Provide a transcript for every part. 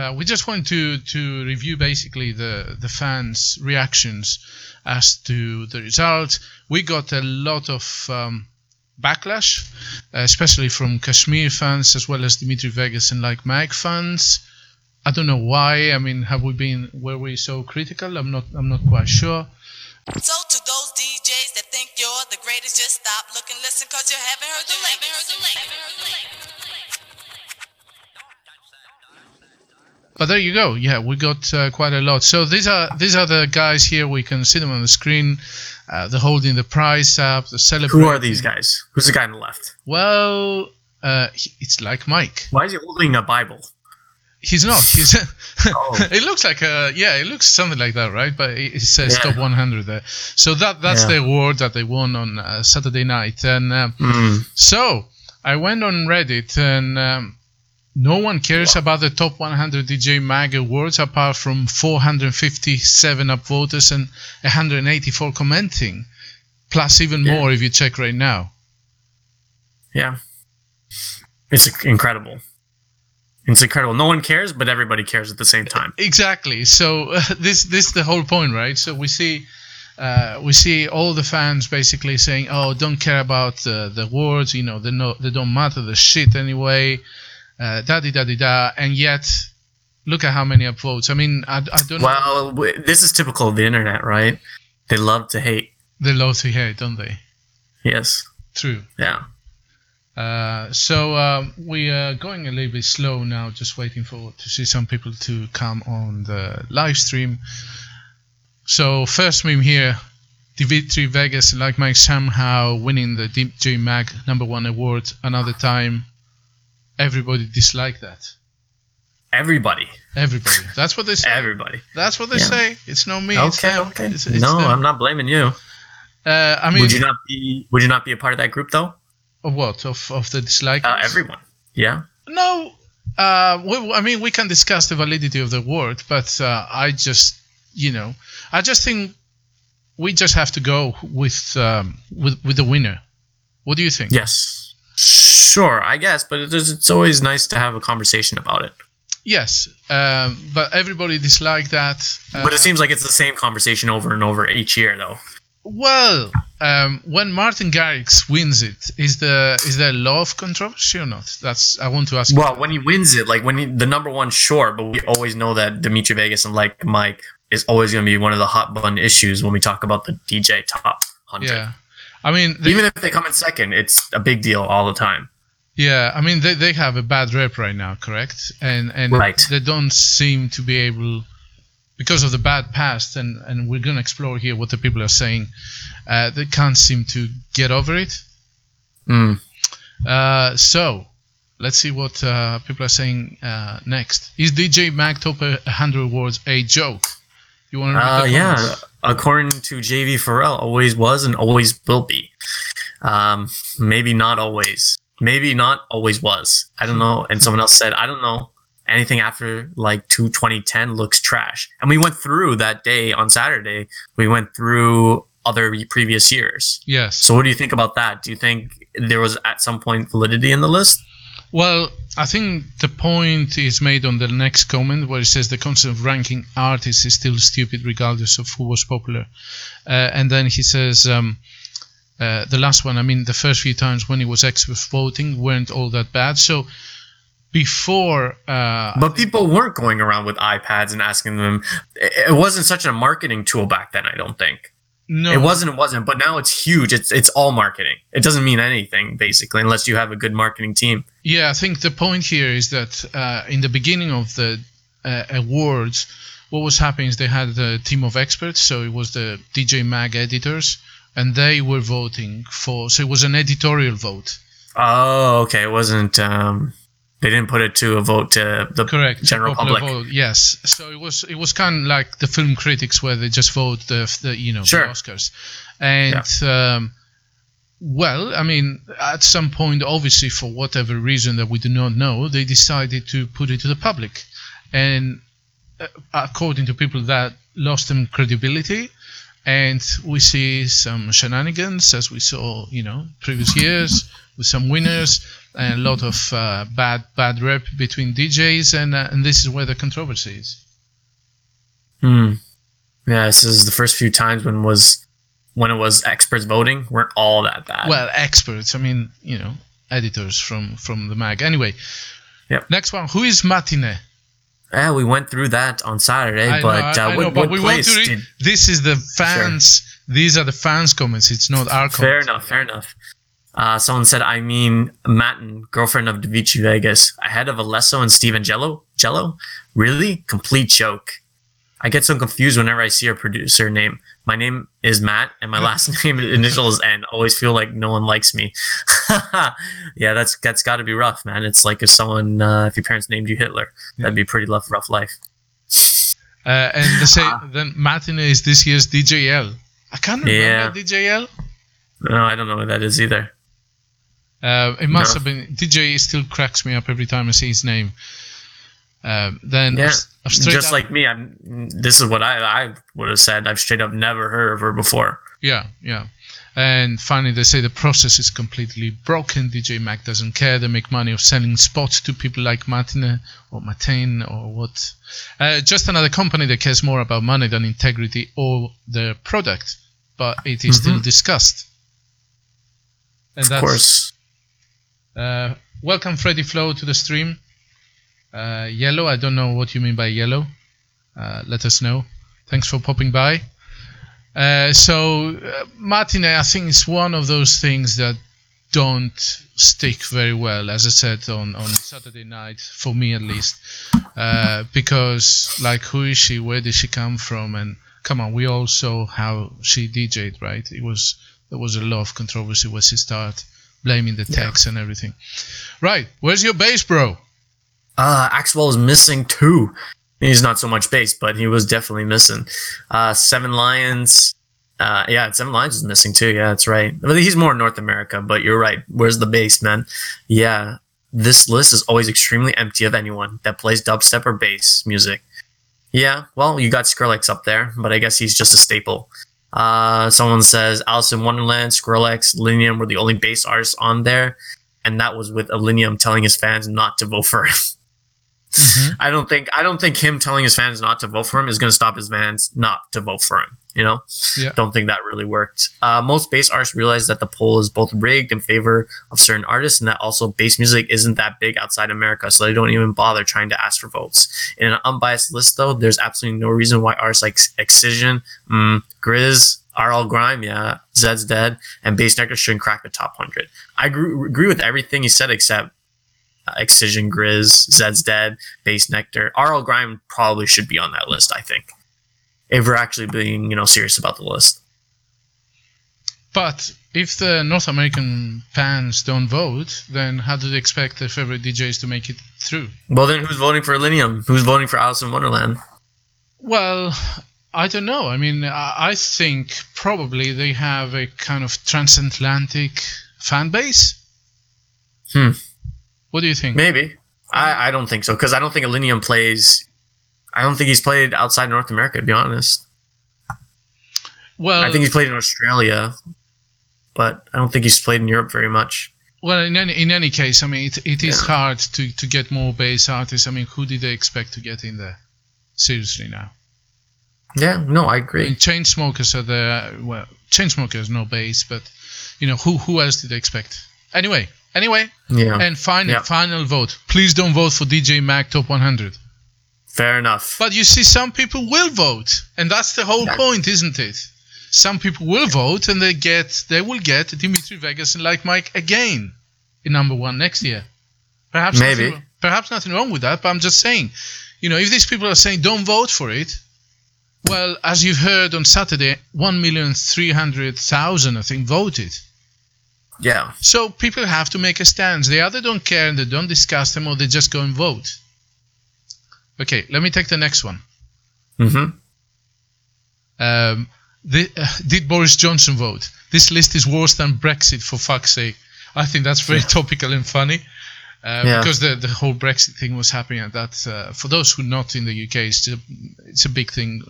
uh, we just want to to review basically the the fans' reactions as to the result. We got a lot of um, backlash, especially from KSHMR fans as well as Dimitri Vegas and like Mike fans. I don't know why. I mean, have we been were we so critical? I'm not. I'm not quite sure. So to those DJs that think you're the greatest, just stop, look and listen, cause you haven't heard the latest. But there you go. Yeah, we got uh, quite a lot. So these are these are the guys here. We can see them on the screen. Uh, they're holding the prize up. They're celebrating. Who are these guys? Who's the guy on the left? Well, uh, it's like Mike. Why is he holding a Bible? He's not. He's. Oh. it looks like a yeah. It looks something like that, right? But it it says Yeah. top 100 there. So that that's Yeah. the award that they won on uh, Saturday night. And um, Mm. so I went on Reddit and. Um, no one cares about the top 100 DJ Mag awards apart from 457 upvoters and 184 commenting, plus even Yeah. more if you check right now. Yeah. It's incredible. It's incredible. No one cares, but everybody cares at the same time. Exactly. So uh, this this is the whole point, right? So we see uh, we see all the fans basically saying, "Oh, don't care about the the awards. You know, they no they don't matter. The shit anyway." Uh, da da. And yet, look at how many upvotes. I mean, I, I don't. Well, w- this is typical of the internet, right? They love to hate. They love to hate, don't they? Yes. True. Yeah. Uh, so um, we are going a little bit slow now, just waiting for to see some people to come on the live stream. So first meme here, Dimitri Vegas like Mike somehow winning the DJ Mag number one award another time. Everybody disliked that. Everybody. Everybody. That's what they say. Everybody. That's what they Yeah. say. It's no me. Okay, them. okay. It's, it's no, them. I'm not blaming you. Uh, I mean, would you not be would you not be a part of that group though? of what of of the dislike? Uh, everyone. Yeah. No, uh, we, I mean we can discuss the validity of the word, but uh, I just, you know, I just think we just have to go with um, with with the winner. What do you think? Yes. Sure, I guess, but it is, it's always nice to have a conversation about it. Yes, um, but everybody disliked that. Uh, But it seems like it's the same conversation over and over each year, though. well, um, when Martin Garrix wins it, is the is there a law of controversy or not? That's I want to ask. Well, when he wins it, like when he, the number one, sure, but we always know that Dimitri Vegas and like Mike is always going to be one of the hot button issues when we talk about the DJ top hundred. yeah, I mean, they, Even if they come in second, it's a big deal all the time. Yeah, I mean they, they have a bad rep right now, correct? And and Right. they don't seem to be able because of the bad past and and we're going to explore here what the people are saying. Uh, they can't seem to get over it. Mm. Uh, so let's see what uh, people are saying uh, next. Is DJ Mag Top 100 Awards a joke? You want to Uh, yeah, according to JV Farrell, always was and always will be. Um, maybe not always. Maybe not always was. I don't know. And someone else said, I don't know. Anything after like two twenty ten looks trash. And we went through that day on Saturday. We went through other previous years. Yes. So what do you think about that? Do you think there was at some point validity in the list? Well, I think the point is made on the next comment where it says the concept of ranking artists is still stupid regardless of who was popular. Uh, and then he says um, uh, the last one, I mean, the first few times when it was expert voting weren't all that bad. So before. Uh, But people weren't going around with iPads and asking them. It it wasn't such a marketing tool back then, I don't think. no, It wasn't. It wasn't. But now it's huge. It's it's all marketing. It doesn't mean anything basically, unless you have a good marketing team. Yeah, I think the point here is that uh, in the beginning of the uh, awards, what was happening is they had a team of experts. So it was the DJ Mag editors, and they were voting for. So it was an editorial vote. Oh, okay. It wasn't. Um, they didn't put it to a vote to the Correct. general public. Vote, yes. So it was it was kind of like the film critics where they just vote the, the you know Sure. the Oscars, and um, well, I mean, at some point, obviously for whatever reason that we do not know, they decided to put it to the public, and uh, according to people that lost them credibility. And we see some shenanigans as we saw, you know, previous years with some winners and a lot of uh, bad bad rep between DJs, and uh, and this is where the controversy is. Hmm. Yeah, this is the first few times when was when it was experts voting weren't all that bad. Well, experts. I mean, you know, editors from from the mag. Anyway. Yep. Next one. Who is Matine? Yeah, we went through that on Saturday, I but I- uh, I what, know, but what we to. Re- did- this is the fans. These are the fans' comments. It's not our comments. Fair enough, fair enough. Uh, someone said, I mean, Mattn, girlfriend of Davici Vegas, ahead of Alesso and Steve Angello? Jello? Really? Complete joke. I get so confused whenever I see a producer name. My name is Matt, and my last name initial is N. Always feel like no one likes me. yeah, that's that's got to be rough, man. It's like if someone, uh, if your parents named you Hitler, that'd be a pretty rough, rough life. Uh, and the say Ah. then Matine is this year's DJL. I can't remember Yeah. DJL. No, I don't know what that is either. Uh, it must No. have been DJ. Still cracks me up every time I see his name. Um, then Yeah, I've, I've just up- like me, I'm. This is what I I would have said. I've straight up never heard of her before. Yeah, yeah. And finally, they say the process is completely broken. DJ Mag doesn't care. They make money of selling spots to people like Martine or Martin or what. Uh, just another company that cares more about money than integrity or the product, but it is still Mhm. discussed. And of course. Uh, welcome, Freddy Flow, to the stream. Uh, yellow, I don't know what you mean by yellow. Uh, let us know. Thanks for popping by. Uh, so, uh, Martine, I think it's one of those things that don't stick very well, as I said on, on Saturday night, for me at least. Uh, because, like, who is she? Where did she come from? And come on, we all saw how she DJ'd, right? It was there was a lot of controversy when she started blaming the text and everything. Right, where's your bass, bro? Uh, Axwell is missing two. He's not so much bass, but he was definitely missing. Uh, Seven Lions. Uh, yeah, Seven Lions is missing too. Yeah, that's right. But he's more North America, but you're right. Where's the bass, man? Yeah, this list is always extremely empty of anyone that plays dubstep or bass music. Yeah, well, you got Skrillex up there, but I guess he's just a staple. Uh, someone says Alison Wonderland, Skrillex, Illenium were the only bass artists on there, and that was with Illenium telling his fans not to vote for him. I don't think I don't think him telling his fans not to vote for him is going to stop his fans not to vote for him. You know, Yeah. don't think that really worked. Uh, most bass artists realize that the poll is both rigged in favor of certain artists, and that also bass music isn't that big outside America, so they don't even bother trying to ask for votes. In an unbiased list, though, there's absolutely no reason why artists like Excision, mm, Grizz, RL Grime, yeah, Zeds Dead, and Bassnectar shouldn't crack the top hundred. I agree, agree with everything he said except Excision, Grizz, Zeds Dead, Bassnectar. RL Grime probably should be on that list, I think. If we're actually being, you know, serious about the list. But if the North American fans don't vote, then how do they expect their favorite DJs to make it through? Well, then who's voting for Illenium? Who's voting for Alison Wonderland? Well, I don't know. I mean, I I think probably they have a kind of transatlantic fan base. Hmm. What do you think? Maybe. I, I don't think so because I don't think Illenium plays. I don't think he's played outside North America. To be honest, Well, I think he's played in Australia, but I don't think he's played in Europe very much. well, in any in any case, I mean, it, it is Yeah. hard to to get more bass artists. I mean, who did they expect to get in there? Seriously, now. Yeah, no, I I agree. mean, Chainsmokers are the well, Chainsmokers no bass, but you know who who else did they expect? Anyway, anyway, Yeah, and final Yeah. final vote. Please don't vote for DJ Mag Top 100. fair enough. But you see, some people will vote, and that's the whole Yeah. point, isn't it? Some people will vote, and they get they will get Dimitri Vegas and Like Mike again in number one next year. Perhaps Maybe. nothing, perhaps nothing wrong with that, but I'm just saying, you know, if these people are saying don't vote for it, well, as you've heard on Saturday, one million three hundred thousand I think voted. Yeah, So people have to make a stance. They either don't care and they don't discuss them, or they just go and vote. Okay, let me take the next one. hmm Um, the, uh, did Boris Johnson vote? This list is worse than Brexit, for fuck's sake. I think that's very topical and funny. Uh, Yeah. Because the, the whole Brexit thing was happening at that. Uh, for those who are not in the UK, it's a, it's a big thing.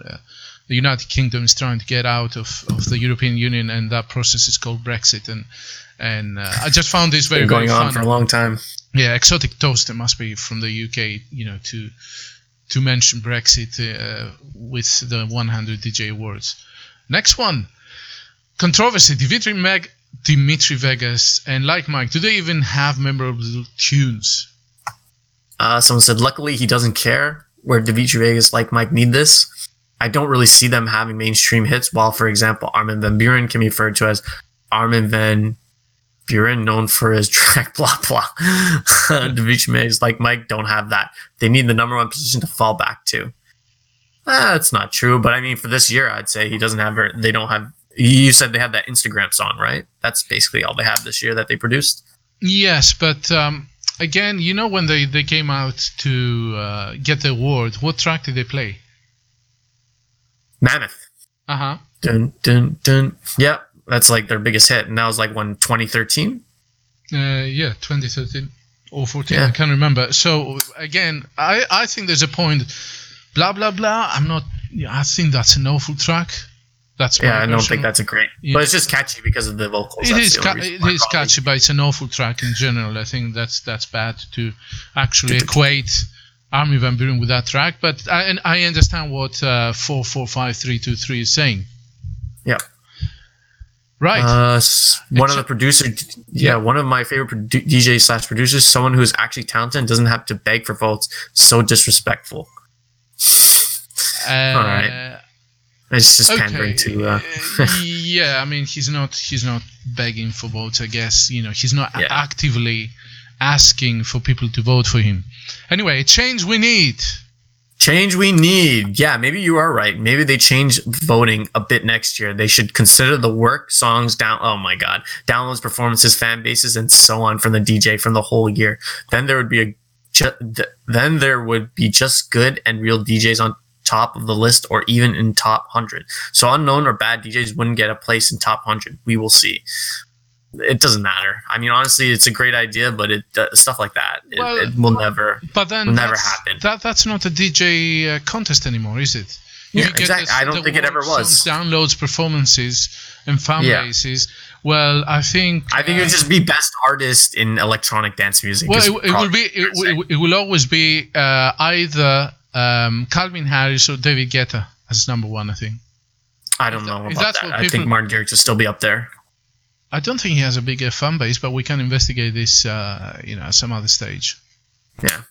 The United Kingdom is trying to get out of, of the European Union, and that process is called Brexit. And and uh, I just found this very Been going very on fun. for a long time. Yeah, exotic toaster must be from the UK. You know, to to mention Brexit uh, with the 100 DJ awards. Next one, controversy. Dimitri Meg, Dimitri Vegas, and like Mike, do they even have memorable tunes? Uh, someone said, luckily he doesn't care where Dimitri Vegas, like Mike, need this. I don't really see them having mainstream hits, while, for example, Armin van Buuren can be referred to as Armin van Buuren, known for his track blah blah. Dimitri Vegas, like Mike, don't have that. They need the number one position to fall back to. Uh, that's not true, but I mean, for this year, I'd say he doesn't have. They don't have. You said they had that Instagram song, right? That's basically all they have this year that they produced. Yes, but um, again, you know when they, they came out to uh, get the award, what track did they play? Mammoth. Uh huh. Dun dun dun. Yeah, that's like their biggest hit, and that was like when 2013. Uh, yeah, 2013 or 14, Yeah. I can't remember. So again, I, I think there's a point. Blah blah blah. I'm not. yeah, I think that's an awful track. That's Yeah, I don't think that's a great, Yeah. but it's just catchy because of the vocals. It That's is, ca- it is catchy, but it's an awful track in general. I think that's that's bad to actually equate Armin Van Buuren with that track. But I, and I understand what uh, four four five three two three is saying. Yeah. Right. Uh, one of the producers, yeah, Yeah. one of my favorite produ- DJ slash producers, someone who's actually talented and doesn't have to beg for votes. So disrespectful. uh, all right. It's just pandering to. Uh, Uh, yeah, I mean he's not he's not begging for votes. I guess you know he's not Yeah. actively asking for people to vote for him. Anyway, change we need. Change we need. Yeah, maybe you are right. Maybe they change voting a bit next year. They should consider the work, songs, down. Oh my God, downloads, performances, fan bases, and so on from the DJ from the whole year. Then there would be a. Ju- th- then there would be just good and real DJs on top of the list, or even in top hundred. So unknown or bad DJs wouldn't get a place in top hundred. We will see. It doesn't matter. I mean, honestly, it's a great idea, but it uh, stuff like that it, Well, it will never. But then Will never happen. That that's not a DJ uh, contest anymore, is it? If Yeah, exactly. the- I don't think it ever was. Downloads, performances, and fan Yeah. bases. Well, I think. I think it uh, would just be best artist in electronic dance music. Well, it, it will be. It, it will always be uh, either um, Calvin Harris or David Guetta as number one. I think. I don't know about that. I think Martin Garrix will still be up there. I don't think he has a bigger fan base, but we can investigate this, uh, you know, at some other stage. Yeah.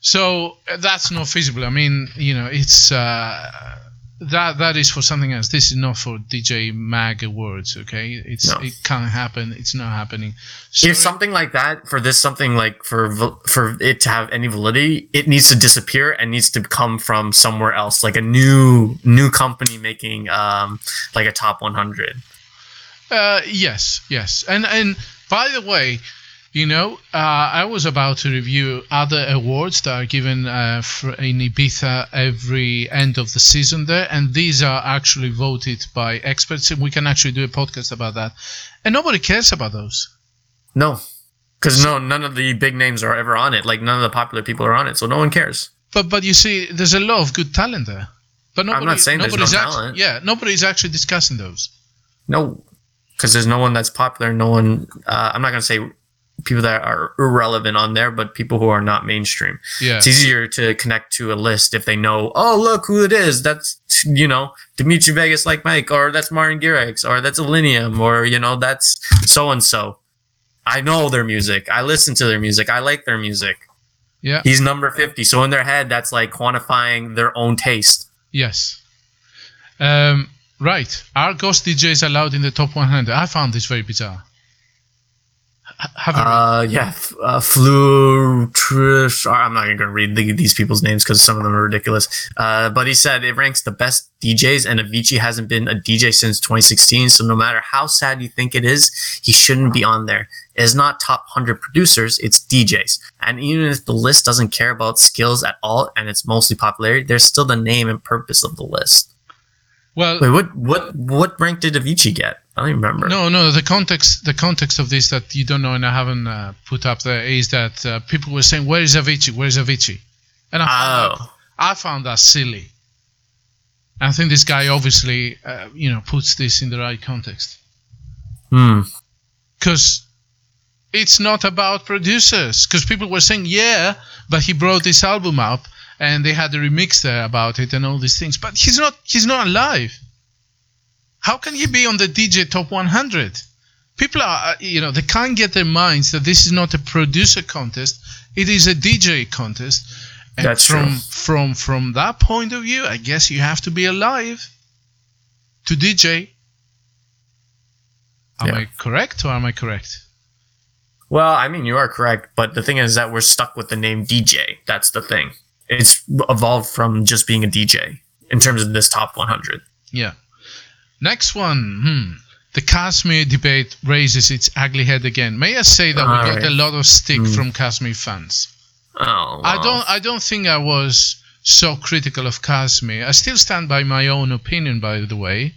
So uh, that's not feasible. I mean, you know, it's uh, that that is for something else. This is not for DJ Mag Awards. Okay, it's No. it can't happen. It's not happening. Sorry. If something like that for this something like for for it to have any validity, it needs to disappear and needs to come from somewhere else, like a new new company making um like a top 100. Uh, yes, yes, and and by the way, you know, uh, I was about to review other awards that are given uh, for in Ibiza every end of the season there, and these are actually voted by experts, and we can actually do a podcast about that. And nobody cares about those. No. Cuz no none of the big names are ever on it. Like none of the popular people are on it, so no one cares. But but you see, there's a lot of good talent there. But nobody, not saying there's no nobody's actu- talent. yeah, nobody's actually discussing those. No, because there's no one that's popular. No one. Uh, I'm not gonna say people that are irrelevant on there, but people who are not mainstream. Yeah, It's easier to connect to a list if they know. Oh, look who it is. That's you know Dimitri Vegas, like Mike, or that's Martin Garrix, or that's Illenium, or you know that's so and so. I know their music. I listen to their music. I like their music. yeah, He's number 50. So in their head, that's like quantifying their own taste. yes. Um, right, are ghost DJs allowed in the top 100? I found this very bizarre. H- Have you read? Uh, yeah, f- uh, Flu Trish. I'm not even gonna read the, these people's names because some of them are ridiculous. Uh, but he said it ranks the best DJs, and Avicii hasn't been a DJ since 2016. So no matter how sad you think it is, he shouldn't be on there. It is not top 100 producers; it's DJs. And even if the list doesn't care about skills at all, and it's mostly popularity, there's still the name and purpose of the list. Well, Wait, what? What? What rank did Avicii get? I don't even remember. No, no. The context, the context of this that you don't know, and I haven't uh, put up there, is that uh, people were saying, "Where is Avicii? Where is Avicii?" And I found, that, Oh, I found that silly. I think this guy obviously, uh, you know, puts this in the right context hmm. because it's not about producers. Because people were saying, "Yeah, but he brought this album up, and they had a remix there about it, and all these things." But he's not. He's not alive. How can he be on the DJ Top 100? People are, uh, you know, they can't get their minds that this is not a producer contest; it is a DJ contest. And That's from true. from from that point of view, I guess you have to be alive to DJ. Am Yeah. I correct or am I correct? Well, I mean, you are correct, but the thing is that we're stuck with the name DJ. That's the thing. It's evolved from just being a DJ in terms of this top 100. Yeah. Next one. Hmm. The KSHMR debate raises its ugly head again. May I say that we got a lot of stick Hmm. from KSHMR fans. Oh, I don't. I don't think I was so critical of KSHMR. I still stand by my own opinion, by the way.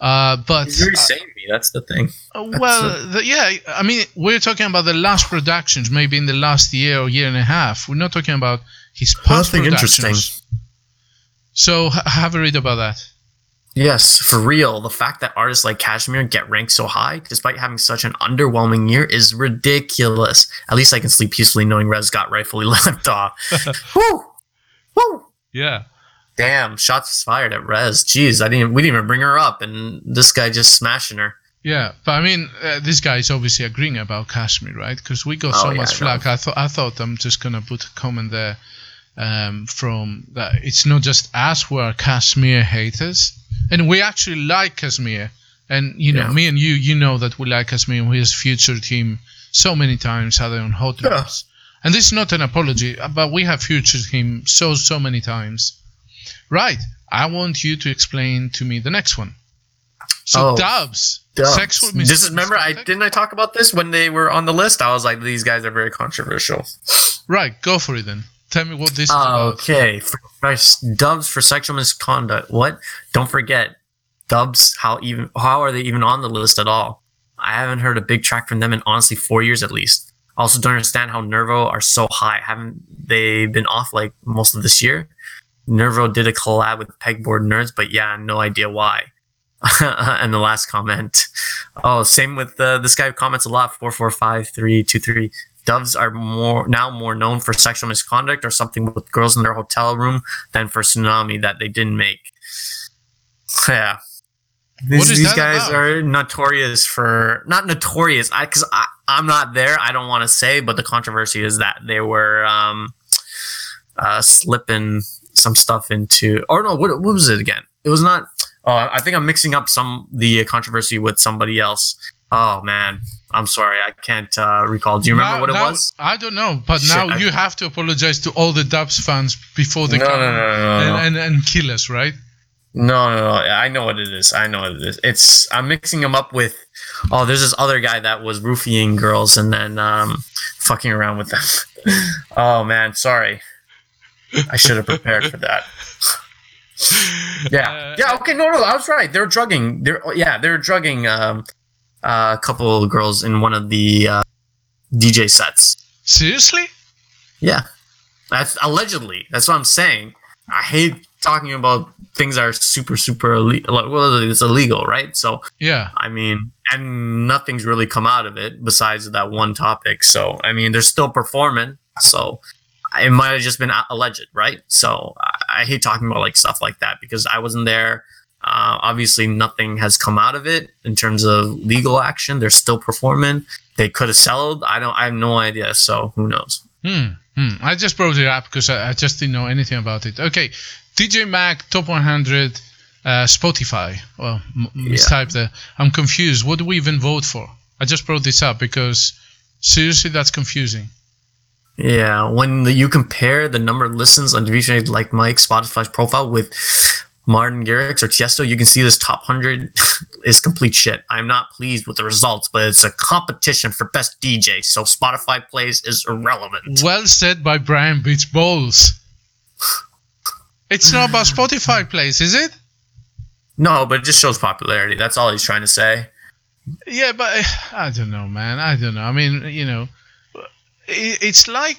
Uh, but He's very samey. That's the thing. uh, well, the, yeah. I mean, we're talking about the last productions, maybe in the last year or year and a half. We're not talking about his past Nothing productions. interesting. So h- have a read about that. Yes, for real. The fact that artists like KSHMR get ranked so high, despite having such an underwhelming year, is ridiculous. At least I can sleep peacefully knowing Rezz got rightfully left off. Woo! Woo! Yeah. Damn, shots fired at Rezz. Jeez, I didn't. We didn't even bring her up, and this guy just smashing her. Yeah, but I mean, uh, this guy is obviously agreeing about KSHMR, right? Because we got Oh, so yeah, much I flack. I thought I thought I'm just gonna put a comment there um, from that. It's not just us who are KSHMR haters, and we actually like KSHMR. And you know, Yeah. me and you, you know that we like KSHMR. and We has featured him so many times, had on hot Yeah. And this is not an apology, uh, but we have featured him so so many times. Right. I want you to explain to me the next one. So Oh, DVBBS, DVBBS. sexual This is remember I didn't I talk about this when they were on the list. I was like, these guys are very controversial. Right, go for it then. Tell me what this. Okay, for, for- DVBBS for sexual misconduct. What? Don't forget, DVBBS. How even? How are they even on the list at all? I haven't heard a big track from them in honestly four years at least. Also, don't understand how Nervo are so high. Haven't they been off like most of this year? Nervo did a collab with Pegboard Nerds, but yeah, no idea why. and the last comment. Oh, same with uh, this guy comments a lot. Four four five three two three. Doves are more now more known for sexual misconduct or something with girls in their hotel room than for tsunami that they didn't make. Yeah. These, these guys about? are notorious for not notorious. I because I I'm not there. I don't want to say, but the controversy is that they were um, uh, slipping some stuff into. Or no, what, what was it again? It was not. Oh, I think I'm mixing up some the controversy with somebody else. Oh man, I'm sorry, I can't uh, recall. Do you remember Now- what it now- was? I don't know, but Shit, now I- you have to apologize to all the DVBBS fans before they No, come no, no, no, no, no. And, and, and kill us, right? No, no, no. I know what it is. I know what it is. It's I'm mixing them up with. Oh, there's this other guy that was roofing girls and then um, fucking around with them. oh man, sorry. I should have prepared for that. Yeah, Uh, yeah. Okay, no, no, I was right. They're drugging. They're yeah, they're drugging um, a couple of girls in one of the uh, DJ sets. Seriously? Yeah, that's allegedly. That's what I'm saying. I hate talking about things that are super, super illegal. Like, well, it's illegal, right? So, Yeah. I mean, and nothing's really come out of it besides that one topic. So, I mean, they're still performing. So, it might have just been alleged, right? So, I, I hate talking about like stuff like that because I wasn't there. Uh, obviously, nothing has come out of it in terms of legal action. They're still performing. They could have settled. I don't. I have no idea. So, who knows? Hmm. Hmm. I just brought it up because I, I just didn't know anything about it. Okay. DJ Mag Top 100 uh, Spotify. Well, m- mistyped there. I'm confused. What do we even vote for? I just brought this up because seriously, that's confusing. Yeah, when the, you compare the number of listens on DJ like Mike's Spotify's profile with Martin Garrix or Tiesto, you can see this top 100 is complete shit. I'm not pleased with the results, but it's a competition for best DJ, so Spotify plays is irrelevant. Well said by Brian Beats Bowles. It's not about Spotify plays, is it? No, but it just shows popularity. That's all he's trying to say. Yeah, but uh, I don't know, man. I don't know. I mean, you know, it's like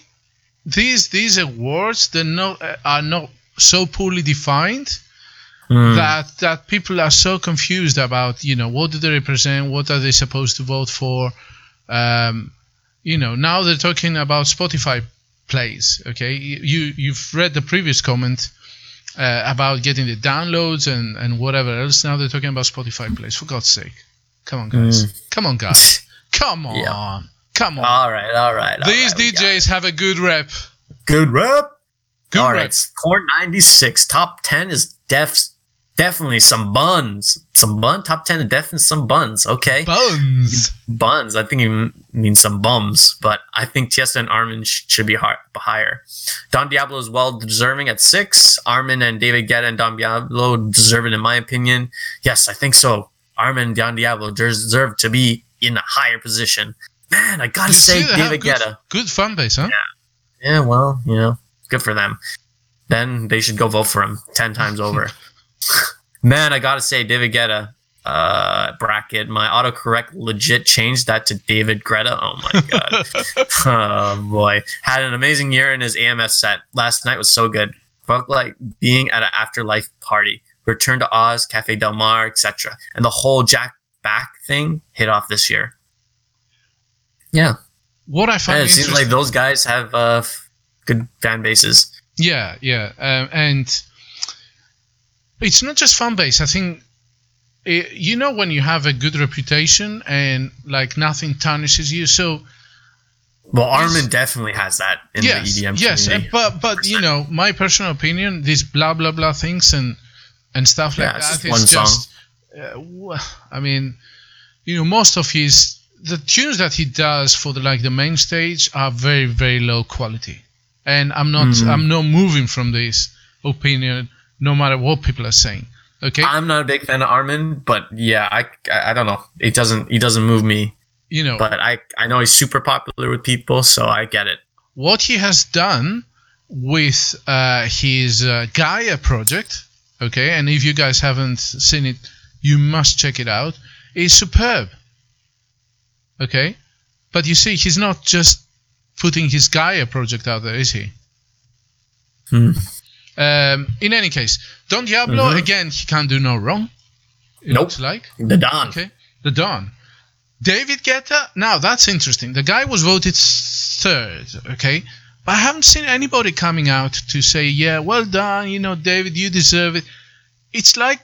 these these awards not uh, are not so poorly defined Mm. that that people are so confused about you know what do they represent? What are they supposed to vote for? Um, you know now they're talking about spotify plays okay? You you've read the previous comment uh, about getting the downloads and and whatever else. Now they're talking about spotify plays. For god's sake. Come on guys. Come on guys. Come on. Yeah. come on. All right, all right. all these right, we got it. djs have a good rep. Good rep. good All rep. right, Core 96. Top 10 is def definitely some buns. Some bun. Top 10 is definitely some buns. Okay. buns buns. I think you mean some bums, but I think Tiesto and Armin sh- should be higher. Don Diablo is well deserving at six. Armin and David Guetta and Don Diablo deserve it, in my opinion. Yes, I think so. Armin and Don Diablo deserve to be in a higher position. Man, I gotta you say, David good, Guetta. good fan base huh Yeah, well, you know, good for them. Then they should go vote for him ten times over. Man, I gotta say, David Guetta uh, bracket. My autocorrect legit changed that to David Greta. Oh my god. oh boy, had an amazing year in his AMS set. Last night was so good. Felt like being at an afterlife party. Return to Oz, Cafe Del Mar, etc. And the whole Jack Back thing hit off this year. Yeah, what i find and it seems like those guys have uh, good fan bases. Yeah, yeah, um, and it's not just fan base. I think it, you know when you have a good reputation and like nothing tarnishes you. So Well, Armin definitely has that in yes, the EDM yes, community. and, but but you know my personal opinion, these blah blah blah things and and stuff like Yeah, that. just is one song. uh, I mean, you know, most of his the tunes that he does for the like the main stage are very very low quality, and I'm not Mhm. I'm not moving from this opinion no matter what people are saying. Okay, I'm not a big fan of Armin, but yeah, I, I I don't know. It doesn't he doesn't move me, you know but I I know he's super popular with people, so I get it. what he has done with uh, his uh, Gaia project, okay, and if you guys haven't seen it, you must check it out, is superb. Okay, but you see, he's not just putting his Gaia project out there, is he? Hmm. Um, in any case, Don Diablo Mhm. again, he can't do no wrong. It Nope. looks like. The Don. Okay, the Don. David Guetta. Now that's interesting. The guy was voted third. Okay, but I haven't seen anybody coming out to say, "Yeah, well done. You know, David, you deserve it." It's like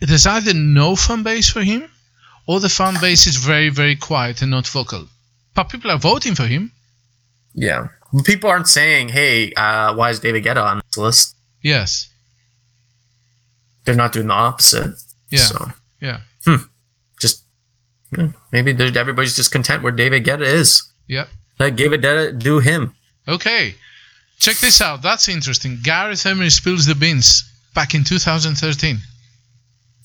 there's either no fan base for him, or the fan base is very, very quiet and not vocal. But people are voting for him. Yeah. People aren't saying, "Hey, uh, why is David Guetta on this list?" Yes. They're not doing the opposite. Yeah. So Yeah. Hmm. Just yeah, maybe everybody's just content where David Guetta is. Yep. Let David Guetta do him. Okay. Check this out. That's interesting. Gareth Emery spills the beans back in 2013.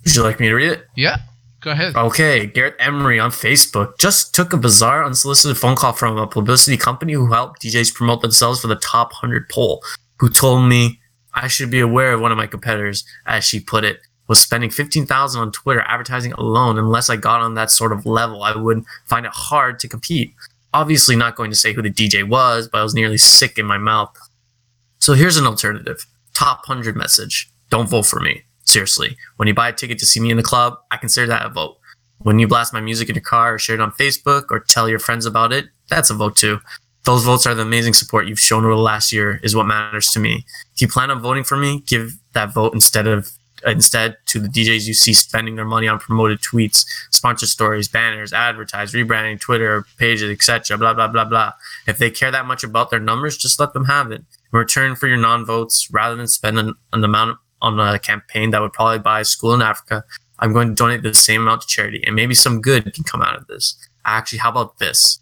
Would you like me to read it? Yeah. Go ahead. Okay, Gareth Emery on Facebook just took a bizarre, unsolicited phone call from a publicity company who helped DJs promote themselves for the top 100 poll, who told me I should be aware of one of my competitors, as she put it, was spending 15000 on Twitter advertising alone. Unless I got on that sort of level, I would find it hard to compete. Obviously, not going to say who the DJ was, but I was nearly sick in my mouth. So here's an alternative top 100 message. Don't vote for me. Seriously. When you buy a ticket to see me in the club, I consider that a vote. When you blast my music in your car or share it on Facebook or tell your friends about it, that's a vote too. Those votes are the amazing support you've shown over the last year is what matters to me. If you plan on voting for me, give that vote instead of instead to the DJs you see spending their money on promoted tweets, sponsor stories, banners, advertise, rebranding, Twitter pages, etc. Blah blah blah blah. If they care that much about their numbers, just let them have it. In return for your non-votes, rather than spend an, an amount on a campaign that would probably buy a school in Africa, I'm going to donate the same amount to charity, and maybe some good can come out of this. Actually, how about this?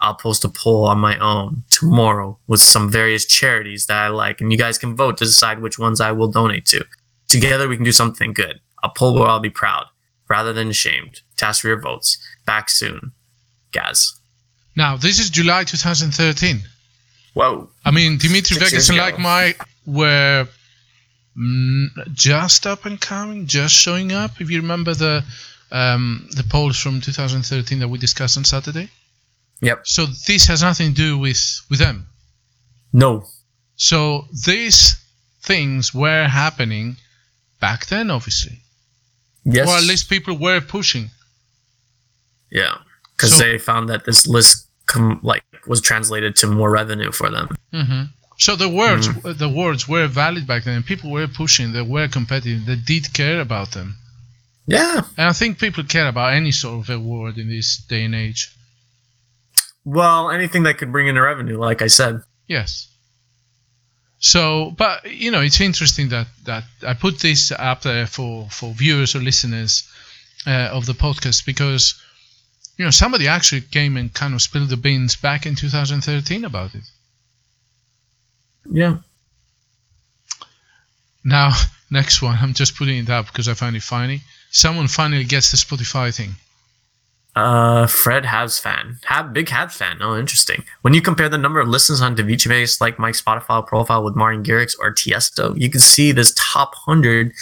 I'll post a poll on my own tomorrow with some various charities that I like, and you guys can vote to decide which ones I will donate to. Together, we can do something good. A poll where I'll be proud, rather than ashamed. Task for your votes. Back soon. Gaz. Now, this is July 2013. Whoa. I mean, Dimitri Vegas and. Like Mike were mm, just up and coming, just showing up. If you remember the um, the polls from 2013 that we discussed on Saturday. Yep. So this has nothing to do with with them. No. So these things were happening back then, obviously, Yes. or at least people were pushing. Yeah. Because So- they found that this list com- like was translated to more revenue for them. hmm So the words the words were valid back then. People were pushing. They were competitive. They did care about them. Yeah. And I think people care about any sort of award in this day and age. Well, anything that could bring in a revenue, like I said. Yes. So, but you know, it's interesting that that I put this up there for for viewers or listeners uh, of the podcast because you know somebody actually came and kind of spilled the beans back in 2013 about it. Yeah. Now, next one, I'm just putting it up because I find it funny. Someone finally gets the Spotify thing. Uh, Fred Habs fan. Hab, big Habs fan. Oh, interesting. When you compare the number of listens on Davichi Vegas, like Mike's Spotify profile with Martin Garrix or Tiesto, you can see this top 100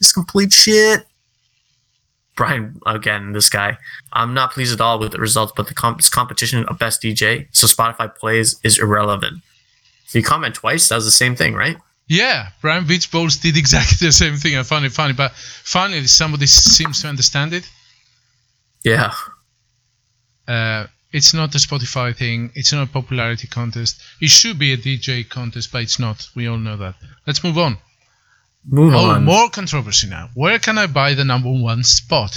is complete shit. Brian, again, this guy. I'm not pleased at all with the results, but the comp- competition of best DJ, so Spotify plays is irrelevant. If you comment twice, that was the same thing, right? Yeah, Brian Beach did exactly the same thing. I found it funny, but finally somebody seems to understand it. Yeah. Uh, it's not a Spotify thing. It's not a popularity contest. It should be a DJ contest, but it's not. We all know that. Let's move on. Move Oh, on. more controversy now. Where can I buy the number one spot?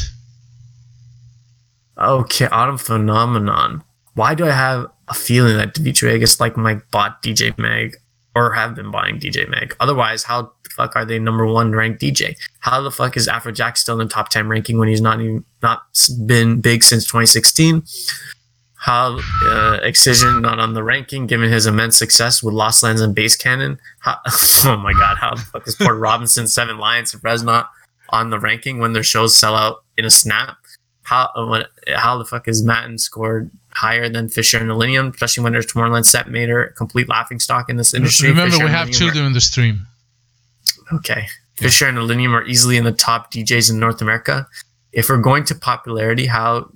Okay, Autumn Phenomenon. Why do I have a feeling that Davichi Vegas like Mike bought DJ Mag or have been buying DJ Mag? Otherwise, how fuck are they number one ranked DJ? How the fuck is Afrojack still in the top ten ranking when he's not even not been big since 2016? How uh, Excision not on the ranking given his immense success with Lost Lands and Bass Canyon? How, oh my god, how the fuck is Port Robinson, Seven Lions, and Fres not on the ranking when their shows sell out in a snap? how uh, what how the fuck is Mattn scored higher than Fisher and Illenium, especially when there's Tomorrowland set made her complete laughing stock in this industry. Remember, Fisher we have children in the stream. Okay, Fisher and Illenium are easily in the top DJs in North America. If we're going to popularity, how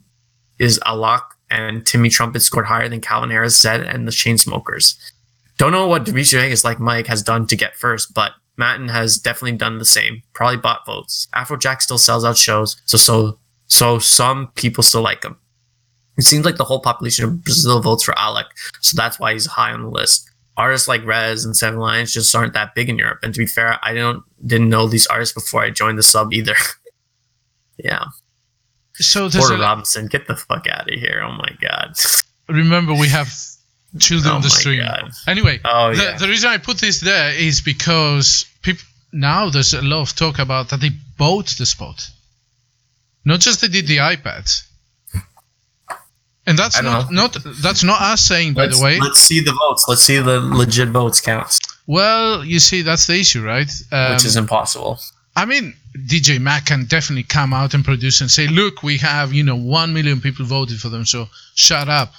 is Alok and Timmy Trumpet scored higher than Calvin Harris, Zedd, and the Chainsmokers? Don't know what Dimitri Vegas, like Mike, has done to get first, but Mattn has definitely done the same. Probably bought votes. Afrojack still sells out shows, so so so some people still like him. It seems like the whole population of Brazil votes for Alok, so that's why he's high on the list. Artists like Rezz and Seven Lions just aren't that big in Europe. And to be fair, I don't didn't know these artists before I joined the sub either. yeah, So Porter a, Robinson, get the fuck out of here! Oh my god. remember we have children Oh on the stream. God. Anyway, Oh the, yeah. the reason I put this there is because people now there's a lot of talk about that they bought the spot, not just they did the iPads. And that's not, not that's not us saying by let's, the way. let's see the votes. Let's see the legit votes counts, Well, you see that's the issue, right? Um, which is impossible. I mean, DJ Mag can definitely come out and produce and say, "Look, we have you know one million people voted for them, so shut up."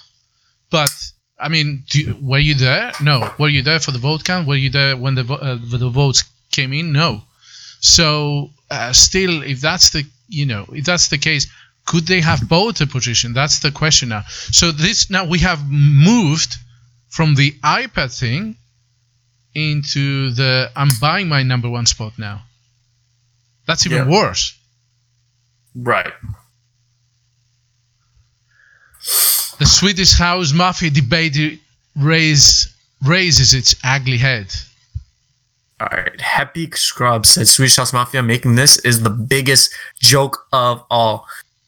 But I mean, you, were you there? No. Were you there for the vote count? Were you there when the uh, the votes came in? No. So uh, still, if that's the you know if that's the case, could they have both a position? That's the question now. So this now we have moved from the iPad thing into the I'm buying my number one spot now. That's even Yeah. worse. Right. The Swedish House Mafia debate raise, raises its ugly head. All right. Happy Scrub said Swedish House Mafia making this is the biggest joke of all.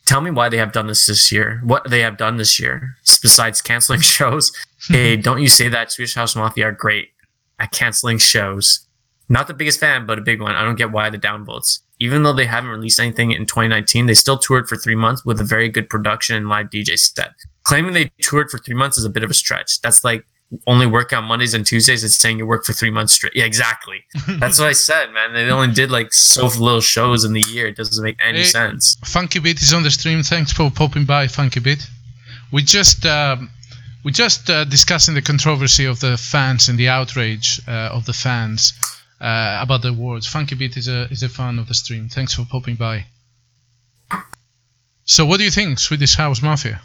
Tell me why they have done this this year. What they have done this year besides canceling shows. hey, don't you say that Swedish House Mafia are great at canceling shows. Not the biggest fan, but a big one. I don't get why the downvotes. Even though they haven't released anything in 2019, they still toured for three months with a very good production and live DJ set. Claiming they toured for three months is a bit of a stretch. That's like only work on Mondays and Tuesdays. It's saying you work for three months straight. Yeah, exactly. That's what I said, man. They only did like so little shows in the year. It doesn't make any Eh, sense. Funky Bit is on the stream. Thanks for popping by, Funky Bit. We just um, we just uh, discussing the controversy of the fans and the outrage uh, of the fans uh, about the awards. Funky Bit is a is a fan of the stream. Thanks for popping by. So what do you think, Swedish House Mafia?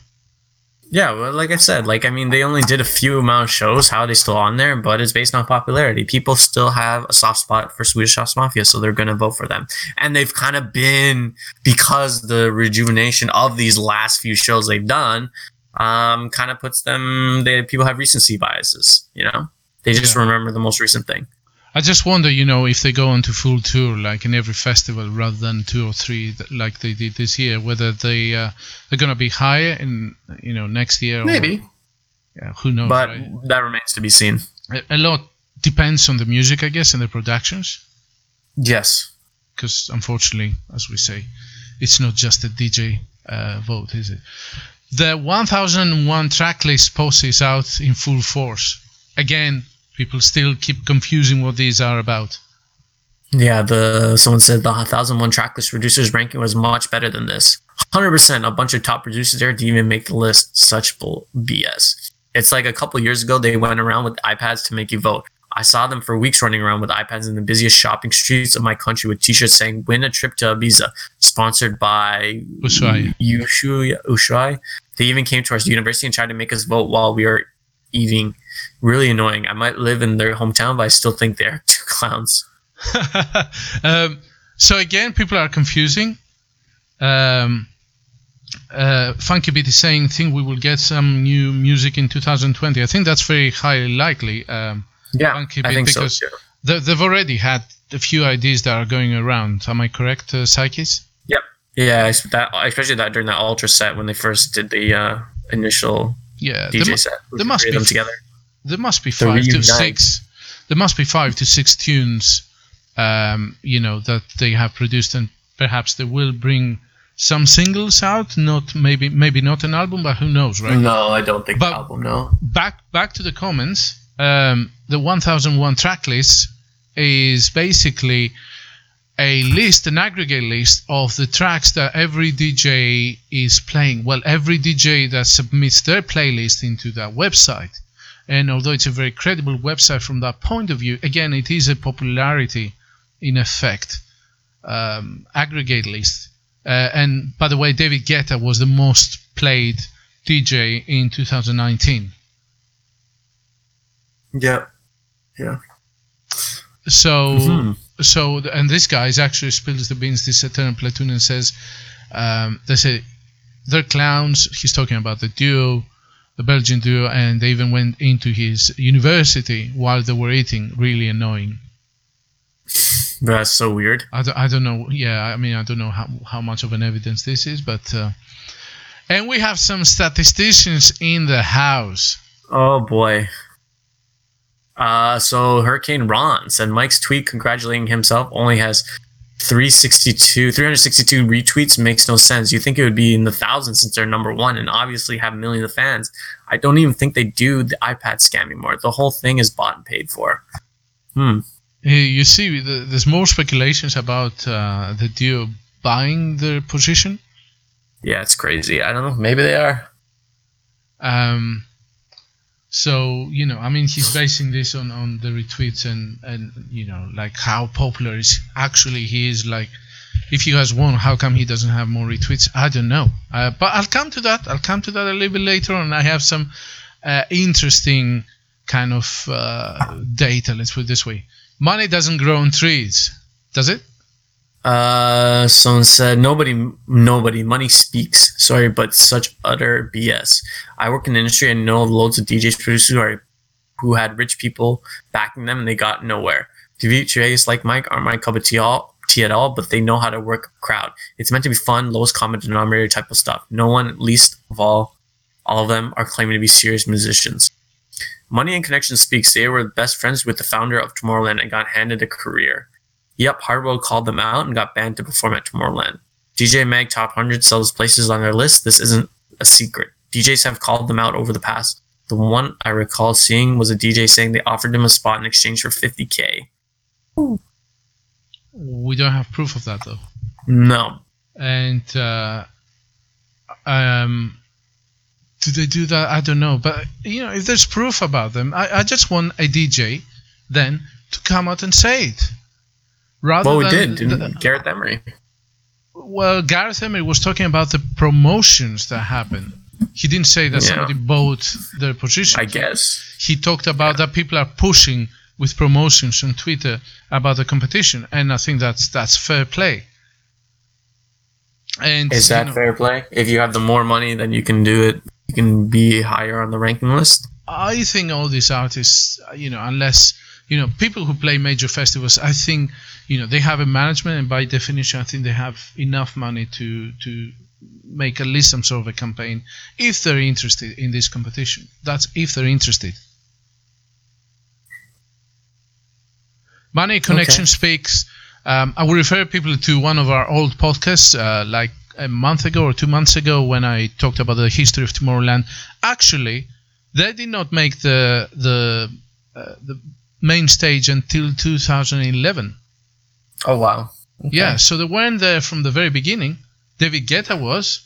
Yeah, well, like I said, like I mean, they only did a few amount of shows. How are they still on there? But it's based on popularity. People still have a soft spot for Swedish House Mafia, so they're gonna vote for them. And they've kind of been because the rejuvenation of these last few shows they've done, um, kind of puts them. They people have recency biases. You know, they just Yeah. remember the most recent thing. I just wonder, you know, if they go on to full tour, like in every festival, rather than two or three, like they did this year, whether they uh, they're gonna be higher in, you know, next year. or- Maybe, yeah, who knows? but right? that remains to be seen. a, a lot depends on the music, I guess, and the productions, Yes. because unfortunately, as we say, it's not just a DJ uh, vote, is it? The 1001 tracklist post is out in full force. Again, people still keep confusing what these are about. Yeah, the someone said the 1001 tracklist producers ranking was much better than this. 100% a bunch of top producers there didn't even make the list. Such bull BS. It's like a couple years ago they went around with iPads to make you vote. I saw them for weeks running around with iPads in the busiest shopping streets of my country with t-shirts saying "Win a trip to Ibiza," sponsored by Ushuaia. Ushuaia. Ushuaia. They even came to our university and tried to make us vote while we were eating. Really annoying. I might live in their hometown, but I still think they're two clowns. um, so again, people are confusing. Um, uh, Funky Beat is saying, "Think we will get some new music in 2020." I think that's very highly likely. Um, Yeah, Funky I Beat think because so too. they, they've already had a few ideas that are going around. Am I correct, uh, Psyches? Yeah, es- that especially that during that ultra set when they first did the uh, initial Yeah, DJ there, set. there must be them together. There must be five to six. There must be five to six tunes. Um, you know that they have produced, and perhaps they will bring some singles out. Not maybe maybe not an album, but who knows, right? No, I don't think But- album. No. back back to the comments. Um, the 1001 track list is basically a list, an aggregate list of the tracks that every DJ is playing. Well, every DJ that submits their playlist into that website. And although it's a very credible website from that point of view, again, it is a popularity in effect um, aggregate list. Uh, and by the way, David Guetta was the most played DJ in 2019. Yeah. Yeah. So, Mhm. so, and this guy is actually spills the beans. This Eternal Platoon and says, um, they say they're clowns. He's talking about the duo, the Belgian duo, and they even went into his university while they were eating. Really annoying. That's so weird. I don't, I don't know. Yeah, I mean, I don't know how, how much of an evidence this is, but. Uh, and we have some statisticians in the house. Oh boy. Uh, so Hurricane Ron said Mike's tweet congratulating himself only has 362, 362 retweets. Makes no sense. You think it would be in the thousands since they're number one and obviously have millions of fans. I don't even think they do the iPad scam anymore. The whole thing is bought and paid for. Hmm. You see, the, there's more speculations about uh, the deal buying their position. Yeah, it's crazy. I don't know. Maybe they are. Um, so you know, I mean, he's basing this on, on the retweets and and you know, like how popular is actually he is. Like, if he has one, how come he doesn't have more retweets? I don't know. Uh, but I'll come to that. I'll come to that a little bit later on. I have some uh, interesting kind of uh, data. Let's put it this way: money doesn't grow on trees, does it? Uh, someone said nobody, nobody. Money speaks. Sorry, but such utter BS. I work in the industry and know loads of DJs producers who are who had rich people backing them and they got nowhere. DJs like Mike aren't my cup of tea, all, tea at all, but they know how to work a crowd. It's meant to be fun, lowest common denominator type of stuff. No one, least of all, all of them are claiming to be serious musicians. Money and Connection speaks. They were best friends with the founder of Tomorrowland and got handed a career. Yep, Hardwell called them out and got banned to perform at Tomorrowland. DJ Mag Top 100 sells places on their list. This isn't a secret. DJs have called them out over the past. The one I recall seeing was a DJ saying they offered him a spot in exchange for 50k. We don't have proof of that though. No. and uh, um, do they do that? I don't know, but you know, if there's proof about them, I, I just want a DJ then to come out and say it. Rather Well, we than did, didn't we? Gareth Emery. Well, Gareth Emery was talking about the promotions that happen. He didn't say that Yeah. somebody bought their position. I guess. He talked about that people are pushing with promotions on Twitter about the competition, and I think that's that's fair play. And Is you that know, fair play? If you have the more money, then you can do it. You can be higher on the ranking list. I think all these artists, you know, unless you know people who play major festivals, I think you know they have a management, and by definition, I think they have enough money to to make at least some sort of a campaign if they're interested in this competition. That's if they're interested. Money Connection Speaks. Um, I will refer people to one of our old podcasts, uh, like a month ago or two months ago, when I talked about the history of Tomorrowland. Actually, they did not make the the uh, the main stage until 2011. Oh wow. Yeah, so they weren't there from the very beginning. David Guetta was,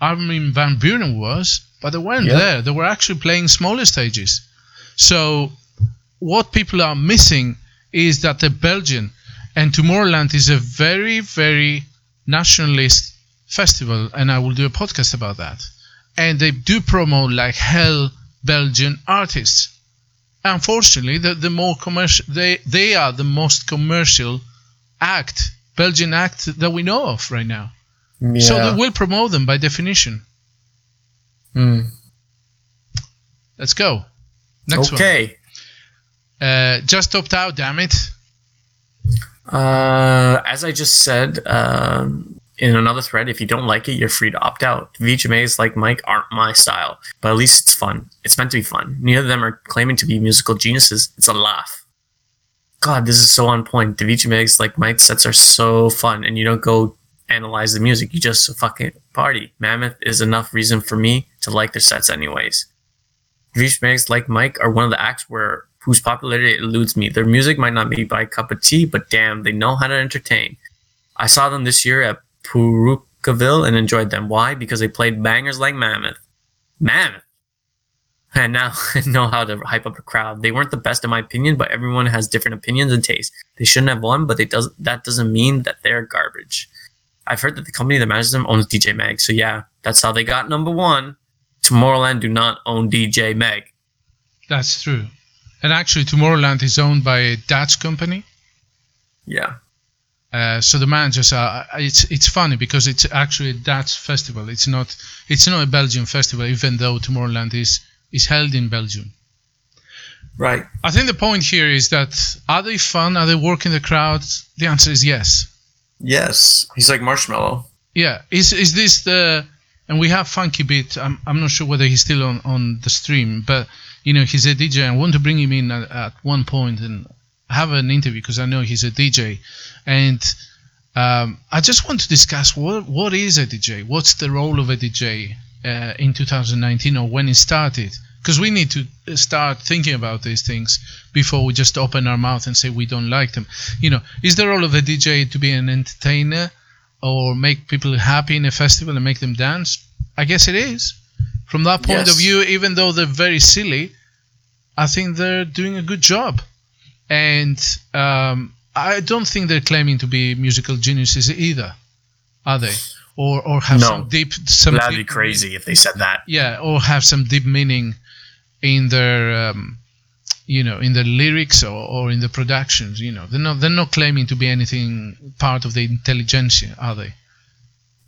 Armin van Buuren was, but they weren't Yeah. there. They were actually playing smaller stages. So what people are missing is that the Belgian and Tomorrowland is a very, very nationalist festival, and I will do a podcast about that. And they do promote like hell Belgian artists. Unfortunately, the, the more commercial they they are the most commercial act Belgian act that we know of right now. Yeah. So they will promote them by definition. Hmm. Let's go. Next okay. one. Uh, just opt out, damn it. Uh, as I just said um, in another thread, if you don't like it, you're free to opt out. Vegas like Mike aren't my style, but at least it's fun. It's meant to be fun. Neither of them are claiming to be musical geniuses. It's a laugh. God, this is so on point. The Vegas like Mike sets are so fun, and you don't go analyze the music. You just fucking party. Mammoth is enough reason for me to like their sets, anyways. Vegas like Mike are one of the acts where whose popularity eludes me. Their music might not be my cup of tea, but damn, they know how to entertain. I saw them this year at Parookaville and enjoyed them. Why? Because they played bangers like Mammoth. Mammoth! And now I know how to hype up a crowd. They weren't the best in my opinion, but everyone has different opinions and tastes. They shouldn't have won, but they does, that doesn't mean that they're garbage. I've heard that the company that manages them owns DJ Mag, so yeah, that's how they got number one. Tomorrowland do not own DJ Mag. That's true. And actually, Tomorrowland is owned by a Dutch company. Yeah. Uh, so the managers are. It's it's funny because it's actually a Dutch festival. It's not it's not a Belgian festival, even though Tomorrowland is is held in Belgium. Right. I think the point here is that are they fun? Are they working the crowd? The answer is yes. Yes. He's like Marshmello. Yeah. Is is this the and we have Funky Beat. I'm I'm not sure whether he's still on on the stream, but you know he's a DJ. I want to bring him in at, at one point and have an interview because I know he's a DJ, and um, I just want to discuss what what is a DJ. What's the role of a DJ uh, in 2019 or when it started? Because we need to start thinking about these things before we just open our mouth and say we don't like them. You know, is the role of a DJ to be an entertainer or make people happy in a festival and make them dance? I guess it is. From that point of view, even though they're very silly, I think they're doing a good job. And um, I don't think they're claiming to be musical geniuses either, are they? Or or have No. some deep some That'd be crazy if they said that. yeah, or have some deep meaning in their um, you know in their lyrics or, or in the productions. You know, they're not they're not claiming to be anything part of the intelligentsia, are they?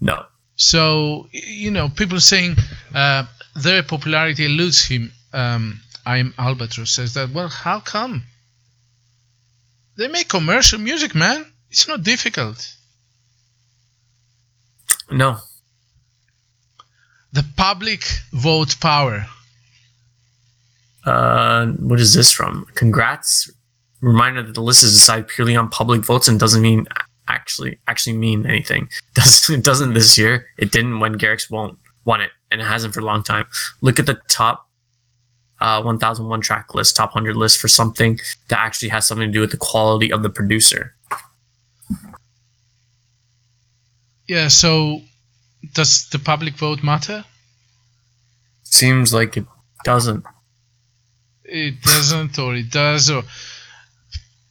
No. So you know, people saying uh, their popularity eludes him. Um, I'm Albatross says that. Well, how come? They make commercial music, man. It's not difficult. No. The public vote power. Uh, what is this from? Congrats. Reminder that the list is decided purely on public votes and doesn't mean actually actually mean anything. Does it doesn't this year? It didn't when Garrix won't won it, and it hasn't for a long time. Look at the top uh, 1001 track list, top 100 list for something that actually has something to do with the quality of the producer. Yeah. So, does the public vote matter? Seems like it doesn't. it doesn't or it does or